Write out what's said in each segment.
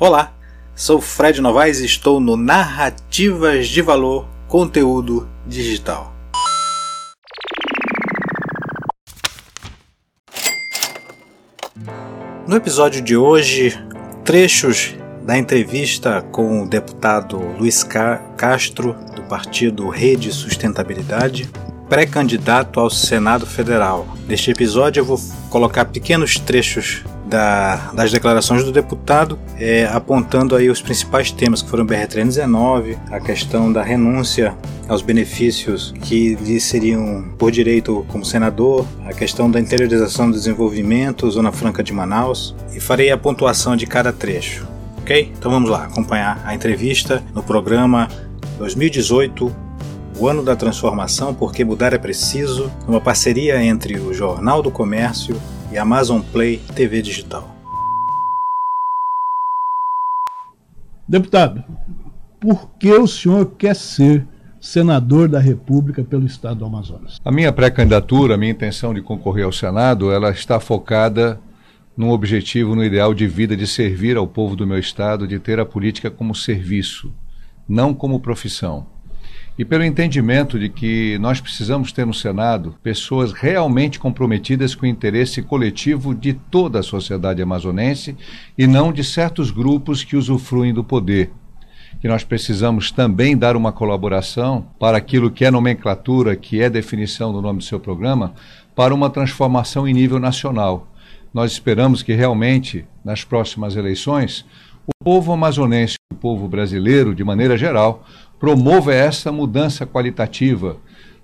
Olá, sou Fred Novaes e estou no Narrativas de Valor Conteúdo Digital. No episódio de hoje, trechos da entrevista com o deputado Luiz Castro, do partido Rede Sustentabilidade, pré-candidato ao Senado Federal. Neste episódio, eu vou colocar pequenos trechos da, das declarações do deputado, é, apontando aí os principais temas que foram BR-319, a questão da renúncia aos benefícios que lhe seriam por direito como senador, a questão da interiorização do desenvolvimento, Zona Franca de Manaus, e farei a pontuação de cada trecho. Ok? Então vamos lá, acompanhar a entrevista no programa 2018 o ano da transformação, porque mudar é preciso, uma parceria entre o Jornal do Comércio e Amazon Play TV Digital. Deputado, por que o senhor quer ser senador da República pelo Estado do Amazonas? A minha pré-candidatura, a minha intenção de concorrer ao Senado, ela está focada num objetivo, no ideal de vida de servir ao povo do meu estado, de ter a política como serviço, não como profissão e pelo entendimento de que nós precisamos ter no Senado pessoas realmente comprometidas com o interesse coletivo de toda a sociedade amazonense e não de certos grupos que usufruem do poder. Que nós precisamos também dar uma colaboração para aquilo que é nomenclatura, que é definição do nome do seu programa, para uma transformação em nível nacional. Nós esperamos que realmente, nas próximas eleições, o povo amazonense, o povo brasileiro, de maneira geral, promova essa mudança qualitativa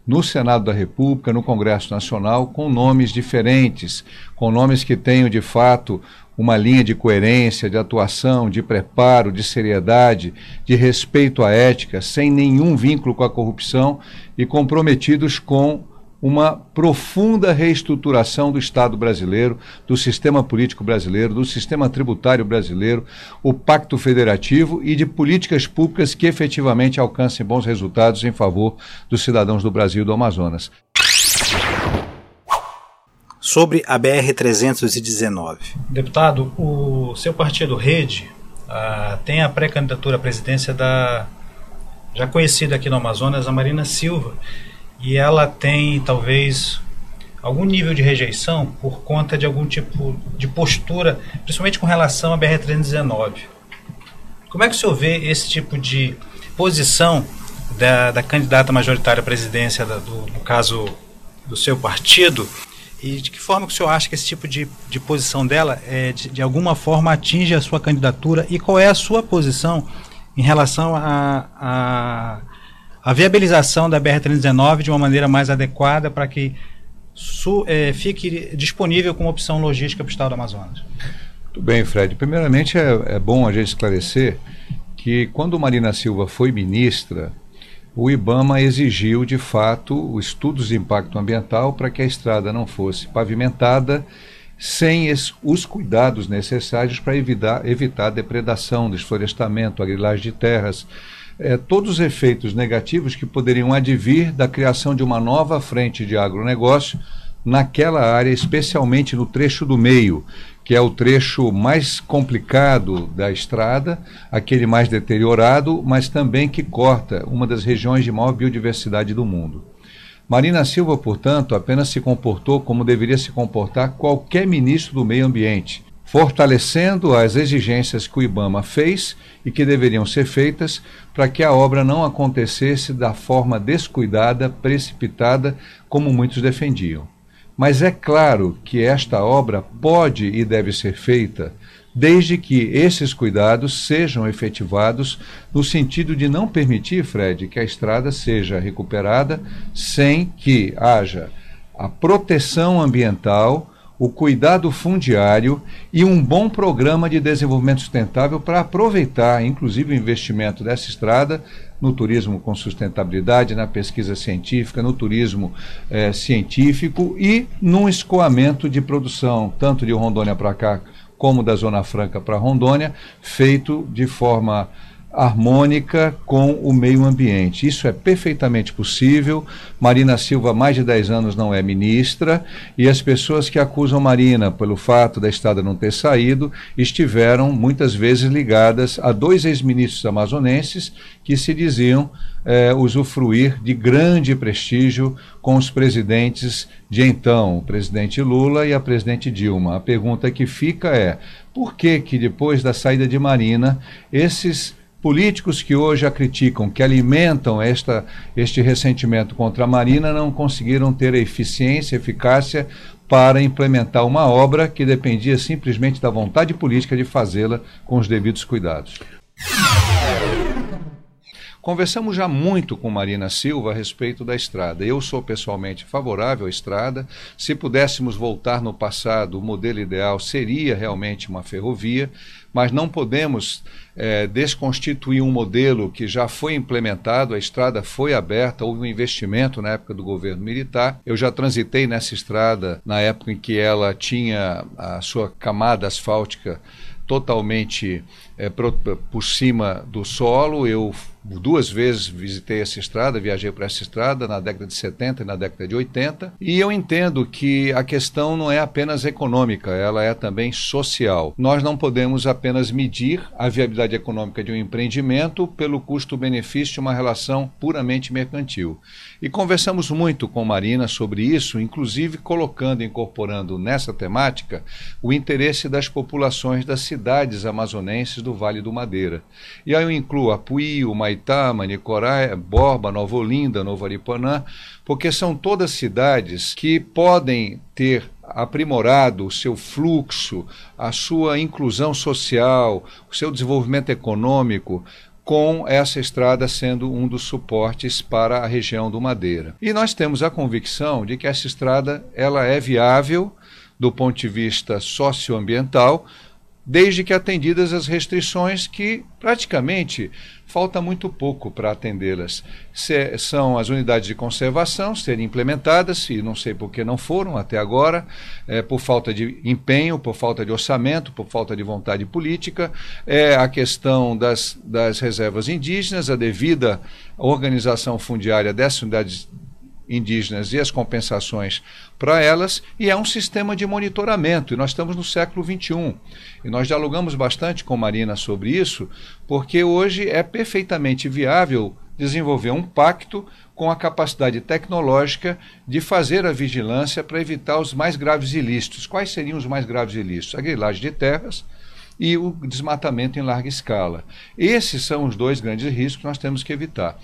no Senado da República, no Congresso Nacional, com nomes diferentes, com nomes que tenham de fato uma linha de coerência, de atuação, de preparo, de seriedade, de respeito à ética, sem nenhum vínculo com a corrupção e comprometidos com uma profunda reestruturação do Estado brasileiro, do sistema político brasileiro, do sistema tributário brasileiro, o pacto federativo e de políticas públicas que efetivamente alcancem bons resultados em favor dos cidadãos do Brasil e do Amazonas. Sobre a BR-319. Deputado, o seu partido Rede uh, tem a pré-candidatura à presidência da já conhecida aqui no Amazonas, a Marina Silva e ela tem talvez algum nível de rejeição por conta de algum tipo de postura, principalmente com relação à BR-319. Como é que o senhor vê esse tipo de posição da, da candidata majoritária à presidência, da, do, no caso do seu partido, e de que forma que o senhor acha que esse tipo de, de posição dela é, de, de alguma forma atinge a sua candidatura e qual é a sua posição em relação a, a a viabilização da BR-319 de uma maneira mais adequada para que su, é, fique disponível como opção logística para o estado do Amazonas. Tudo bem, Fred. Primeiramente, é, é bom a gente esclarecer que quando Marina Silva foi ministra, o IBAMA exigiu, de fato, estudos de impacto ambiental para que a estrada não fosse pavimentada sem os cuidados necessários para evitar, evitar depredação, desflorestamento, agrilagem de terras, é, todos os efeitos negativos que poderiam advir da criação de uma nova frente de agronegócio naquela área, especialmente no trecho do meio, que é o trecho mais complicado da estrada, aquele mais deteriorado, mas também que corta uma das regiões de maior biodiversidade do mundo. Marina Silva, portanto, apenas se comportou como deveria se comportar qualquer ministro do meio ambiente, fortalecendo as exigências que o IBAMA fez e que deveriam ser feitas para que a obra não acontecesse da forma descuidada, precipitada, como muitos defendiam. Mas é claro que esta obra pode e deve ser feita desde que esses cuidados sejam efetivados no sentido de não permitir, Fred, que a estrada seja recuperada sem que haja a proteção ambiental o cuidado fundiário e um bom programa de desenvolvimento sustentável para aproveitar, inclusive, o investimento dessa estrada no turismo com sustentabilidade, na pesquisa científica, no turismo eh, científico e num escoamento de produção, tanto de Rondônia para cá como da Zona Franca para Rondônia, feito de forma harmônica com o meio ambiente. Isso é perfeitamente possível. Marina Silva, há mais de 10 anos, não é ministra, e as pessoas que acusam Marina pelo fato da estrada não ter saído estiveram muitas vezes ligadas a dois ex-ministros amazonenses que se diziam é, usufruir de grande prestígio com os presidentes de então, o presidente Lula e a presidente Dilma. A pergunta que fica é: por que que depois da saída de Marina, esses políticos que hoje a criticam, que alimentam esta, este ressentimento contra a Marina, não conseguiram ter a eficiência, eficácia para implementar uma obra que dependia simplesmente da vontade política de fazê-la com os devidos cuidados. Conversamos já muito com Marina Silva a respeito da estrada. Eu sou pessoalmente favorável à estrada. Se pudéssemos voltar no passado, o modelo ideal seria realmente uma ferrovia, mas não podemos é, desconstituir um modelo que já foi implementado, a estrada foi aberta, houve um investimento na época do governo militar. Eu já transitei nessa estrada na época em que ela tinha a sua camada asfáltica totalmente é, por, por cima do solo. Eu duas vezes visitei essa estrada, viajei para essa estrada na década de 70 e na década de 80, e eu entendo que a questão não é apenas econômica, ela é também social. Nós não podemos apenas medir a viabilidade econômica de um empreendimento pelo custo-benefício de uma relação puramente mercantil. E conversamos muito com Marina sobre isso, inclusive colocando, incorporando nessa temática o interesse das populações das cidades amazonenses do Vale do Madeira. E aí eu incluo Apuí, o Maitá, Manicorá, Borba, Nova Olinda, Novo Aripanã, porque são todas cidades que podem ter aprimorado o seu fluxo, a sua inclusão social, o seu desenvolvimento econômico, com essa estrada sendo um dos suportes para a região do Madeira. E nós temos a convicção de que essa estrada ela é viável do ponto de vista socioambiental, desde que atendidas as restrições que praticamente falta muito pouco para atendê-las. São as unidades de conservação serem implementadas, e não sei por que não foram até agora, é, por falta de empenho, por falta de orçamento, por falta de vontade política, é a questão das, das reservas indígenas, a devida organização fundiária dessas unidades indígenas e as compensações para elas, e é um sistema de monitoramento. E nós estamos no século XXI. E nós dialogamos bastante com Marina sobre isso, porque hoje é perfeitamente viável desenvolver um pacto com a capacidade tecnológica de fazer a vigilância para evitar os mais graves ilícitos. Quais seriam os mais graves ilícitos? A grilagem de terras e o desmatamento em larga escala. Esses são os dois grandes riscos que nós temos que evitar.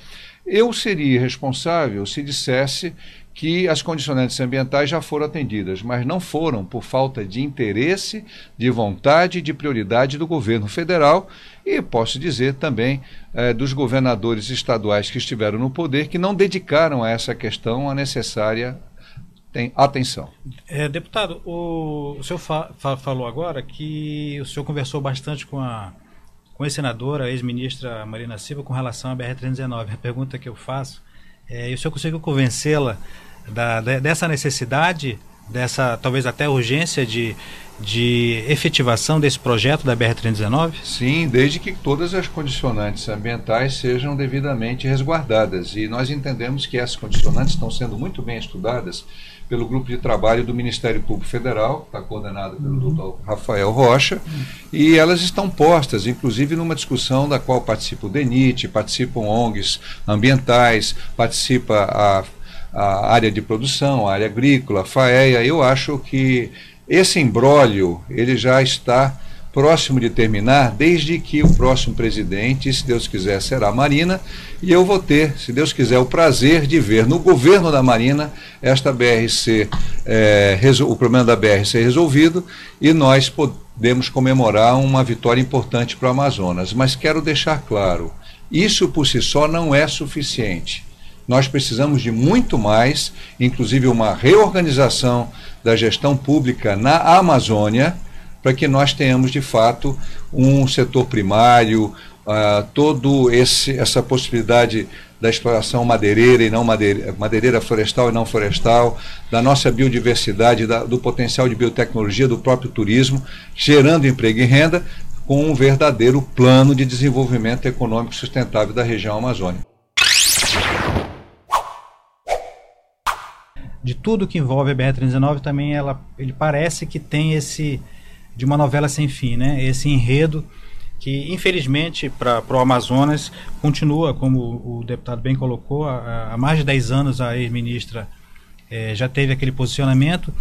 Eu seria responsável se dissesse que as condicionantes ambientais já foram atendidas, mas não foram por falta de interesse, de vontade, de prioridade do governo federal e posso dizer também eh, dos governadores estaduais que estiveram no poder que não dedicaram a essa questão a necessária tem atenção. É, deputado, o, o senhor fa, fa, falou agora que o senhor conversou bastante com a com a senadora, ex-ministra Marina Silva, com relação à BR-319. A pergunta que eu faço é: o senhor conseguiu convencê-la dessa necessidade, dessa talvez até urgência de, de efetivação desse projeto da BR-319? Sim, desde que todas as condicionantes ambientais sejam devidamente resguardadas. E nós entendemos que essas condicionantes estão sendo muito bem estudadas pelo grupo de trabalho do Ministério Público Federal, está coordenado pelo uhum. doutor Rafael Rocha, e elas estão postas, inclusive, numa discussão da qual participa o DENIT, participam ONGs ambientais, participa a, a área de produção, a área agrícola, a FAEA. Eu acho que esse embrólio ele já está próximo de terminar, desde que o próximo presidente, se Deus quiser, será a Marina, e eu vou ter, se Deus quiser, o prazer de ver no governo da Marina esta BRC, é, o problema da BR ser resolvido e nós podemos comemorar uma vitória importante para o Amazonas. Mas quero deixar claro, isso por si só não é suficiente. Nós precisamos de muito mais, inclusive uma reorganização da gestão pública na Amazônia, para que nós tenhamos de fato um setor primário, uh, todo esse essa possibilidade da exploração madeireira e não madeireira, madeireira florestal e não florestal, da nossa biodiversidade, da, do potencial de biotecnologia, do próprio turismo, gerando emprego e renda, com um verdadeiro plano de desenvolvimento econômico sustentável da região amazônica. De tudo que envolve a BR-319, também ela, ele parece que tem esse de uma novela sem fim, né? Esse enredo que infelizmente para o Amazonas continua, como o deputado bem colocou, há, há mais de 10 anos a ex-ministra eh, já teve aquele posicionamento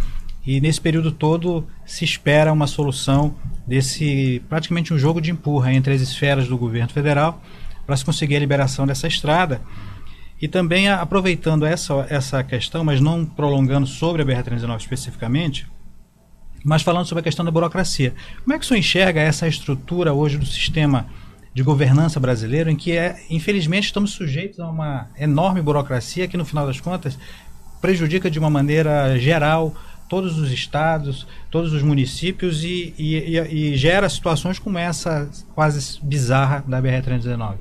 e nesse período todo se espera uma solução desse praticamente um jogo de empurra entre as esferas do governo federal para se conseguir a liberação dessa estrada. E também aproveitando essa, essa questão, mas não prolongando sobre a BR-319 especificamente, mas falando sobre a questão da burocracia. Como é que o senhor enxerga essa estrutura hoje do sistema de governança brasileiro, em que, é, infelizmente, estamos sujeitos a uma enorme burocracia que, no final das contas, prejudica de uma maneira geral todos os estados, todos os municípios e, e, e, e gera situações como essa quase bizarra da BR-319?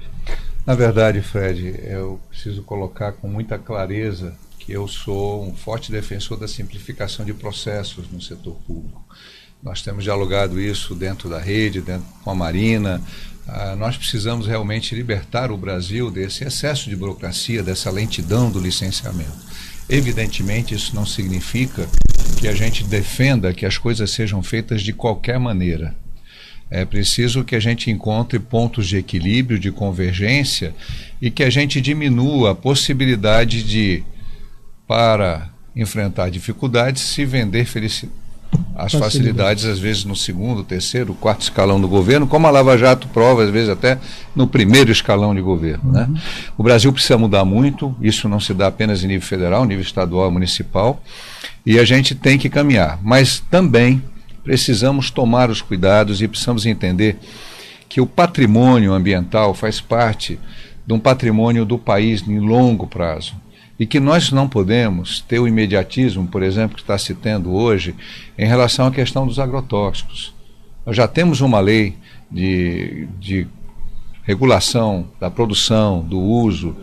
Na verdade, Fred, eu preciso colocar com muita clareza que eu sou um forte defensor da simplificação de processos no setor público. Nós temos dialogado isso dentro da rede, dentro com a Marina. Ah, nós precisamos realmente libertar o Brasil desse excesso de burocracia, dessa lentidão do licenciamento. Evidentemente, isso não significa que a gente defenda que as coisas sejam feitas de qualquer maneira. É preciso que a gente encontre pontos de equilíbrio, de convergência e que a gente diminua a possibilidade de para enfrentar dificuldades se vender as facilidades, às vezes no segundo, terceiro, quarto escalão do governo, como a Lava Jato prova, às vezes até no primeiro escalão de governo. Né? Uhum. Né? O Brasil precisa mudar muito, isso não se dá apenas em nível federal, nível estadual municipal, e a gente tem que caminhar. Mas também precisamos tomar os cuidados e precisamos entender que o patrimônio ambiental faz parte de um patrimônio do país em longo prazo e que nós não podemos ter o imediatismo, por exemplo, que está se tendo hoje em relação à questão dos agrotóxicos. Nós já temos uma lei de, de regulação da produção, do uso,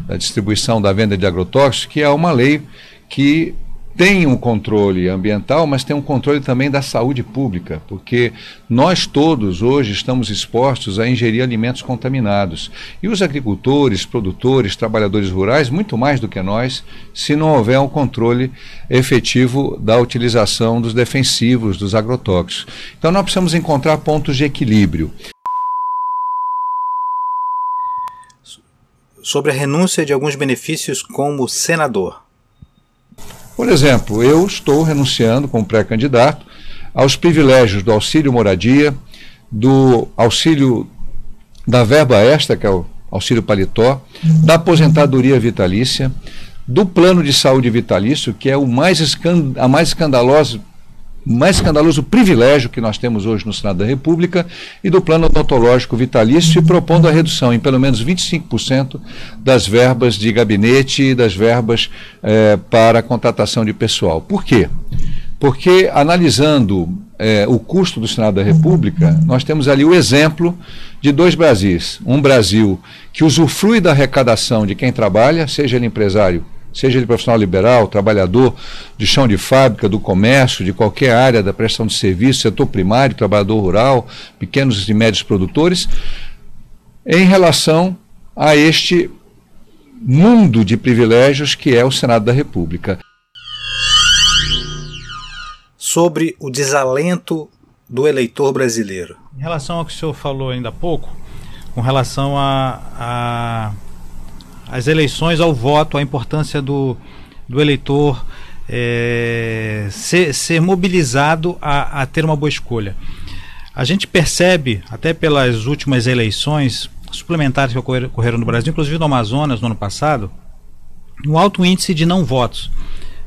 da distribuição, da venda de agrotóxicos, que é uma lei que tem um controle ambiental, mas tem um controle também da saúde pública, porque nós todos hoje estamos expostos a ingerir alimentos contaminados. E os agricultores, produtores, trabalhadores rurais, muito mais do que nós, se não houver um controle efetivo da utilização dos defensivos, dos agrotóxicos. Então nós precisamos encontrar pontos de equilíbrio. Sobre a renúncia de alguns benefícios como senador. Por exemplo, eu estou renunciando como pré-candidato aos privilégios do auxílio moradia, do auxílio da verba extra, que é o auxílio paletó, da aposentadoria vitalícia, do plano de saúde vitalício, que é o mais a mais escandalosa mais escandaloso privilégio que nós temos hoje no Senado da República e do plano odontológico vitalício e propondo a redução em pelo menos 25% das verbas de gabinete e das verbas eh, para contratação de pessoal. Por quê? Porque analisando eh, o custo do Senado da República, nós temos ali o exemplo de dois Brasis. Um Brasil que usufrui da arrecadação de quem trabalha, seja ele empresário seja ele profissional liberal, trabalhador de chão de fábrica, do comércio, de qualquer área da prestação de serviço, setor primário, trabalhador rural, pequenos e médios produtores, em relação a este mundo de privilégios que é o Senado da República. Sobre o desalento do eleitor brasileiro. Em relação ao que o senhor falou ainda há pouco, com relação a, a as eleições ao voto, a importância do, do eleitor é, ser, ser mobilizado a, a ter uma boa escolha. A gente percebe, até pelas últimas eleições suplementares que ocorreram no Brasil, inclusive no Amazonas no ano passado, um alto índice de não votos.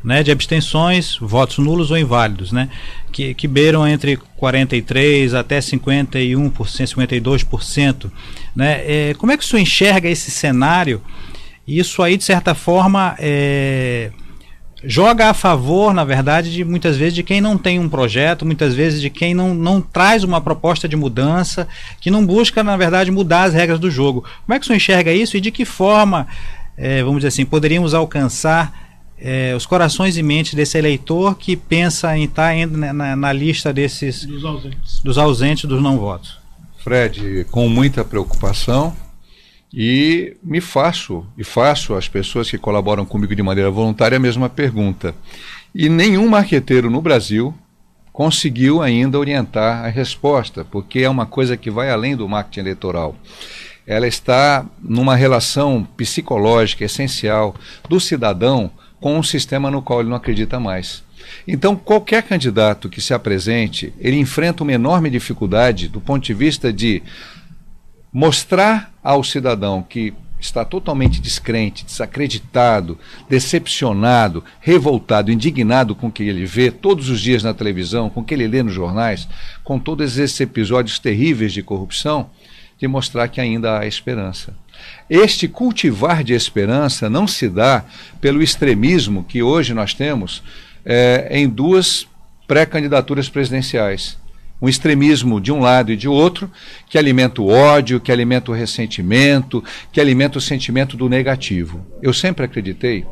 Né, de abstenções, votos nulos ou inválidos, né, que, que beiram entre 43% até 51%, 52%. Né, é, como é que o senhor enxerga esse cenário isso aí, de certa forma, é, joga a favor, na verdade, de muitas vezes de quem não tem um projeto, muitas vezes de quem não, não traz uma proposta de mudança, que não busca, na verdade, mudar as regras do jogo. Como é que o senhor enxerga isso e de que forma, é, vamos dizer assim, poderíamos alcançar é, os corações e mentes desse eleitor que pensa em estar tá na, na, na lista desses dos ausentes. dos ausentes dos não votos? Fred, com muita preocupação e me faço e faço às pessoas que colaboram comigo de maneira voluntária a mesma pergunta. E nenhum marqueteiro no Brasil conseguiu ainda orientar a resposta, porque é uma coisa que vai além do marketing eleitoral. Ela está numa relação psicológica essencial do cidadão com um sistema no qual ele não acredita mais. Então, qualquer candidato que se apresente, ele enfrenta uma enorme dificuldade do ponto de vista de mostrar ao cidadão que está totalmente descrente, desacreditado, decepcionado, revoltado, indignado com o que ele vê todos os dias na televisão, com o que ele lê nos jornais, com todos esses episódios terríveis de corrupção, de mostrar que ainda há esperança. Este cultivar de esperança não se dá pelo extremismo que hoje nós temos é, em duas pré-candidaturas presidenciais. Um extremismo de um lado e de outro, que alimenta o ódio, que alimenta o ressentimento, que alimenta o sentimento do negativo. Eu sempre acreditei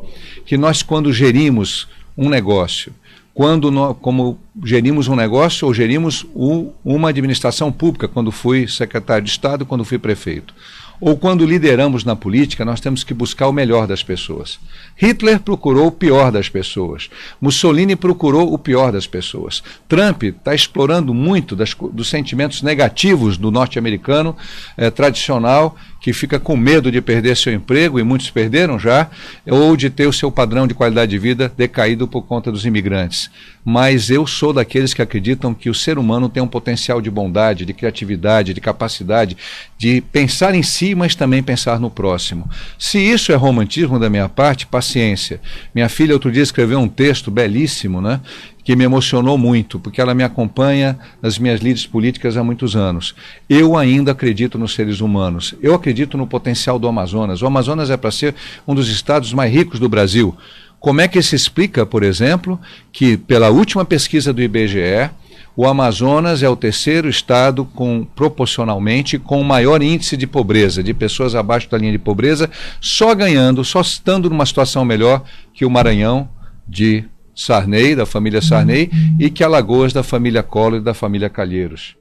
que nós, quando gerimos um negócio, quando nós, como gerimos um negócio ou gerimos o, uma administração pública, quando fui secretário de Estado, quando fui prefeito ou quando lideramos na política, nós temos que buscar o melhor das pessoas. Hitler procurou o pior das pessoas. Mussolini procurou o pior das pessoas. Trump está explorando muito das, dos sentimentos negativos do norte-americano eh, tradicional que fica com medo de perder seu emprego, e muitos perderam já, ou de ter o seu padrão de qualidade de vida decaído por conta dos imigrantes. Mas eu sou daqueles que acreditam que o ser humano tem um potencial de bondade, de criatividade, de capacidade de pensar em si, mas também pensar no próximo. Se isso é romantismo da minha parte, paciência. Minha filha outro dia escreveu um texto belíssimo, né? Que me emocionou muito, porque ela me acompanha nas minhas lides políticas há muitos anos. Eu ainda acredito nos seres humanos. Eu acredito no potencial do Amazonas. O Amazonas é para ser um dos estados mais ricos do Brasil. Como é que se explica, por exemplo, que pela última pesquisa do IBGE, o Amazonas é o terceiro estado com proporcionalmente com o maior índice de pobreza, de pessoas abaixo da linha de pobreza, só ganhando, só estando numa situação melhor que o Maranhão de Sarney, da família Sarney, e que Alagoas, da família Collor e da família Calheiros.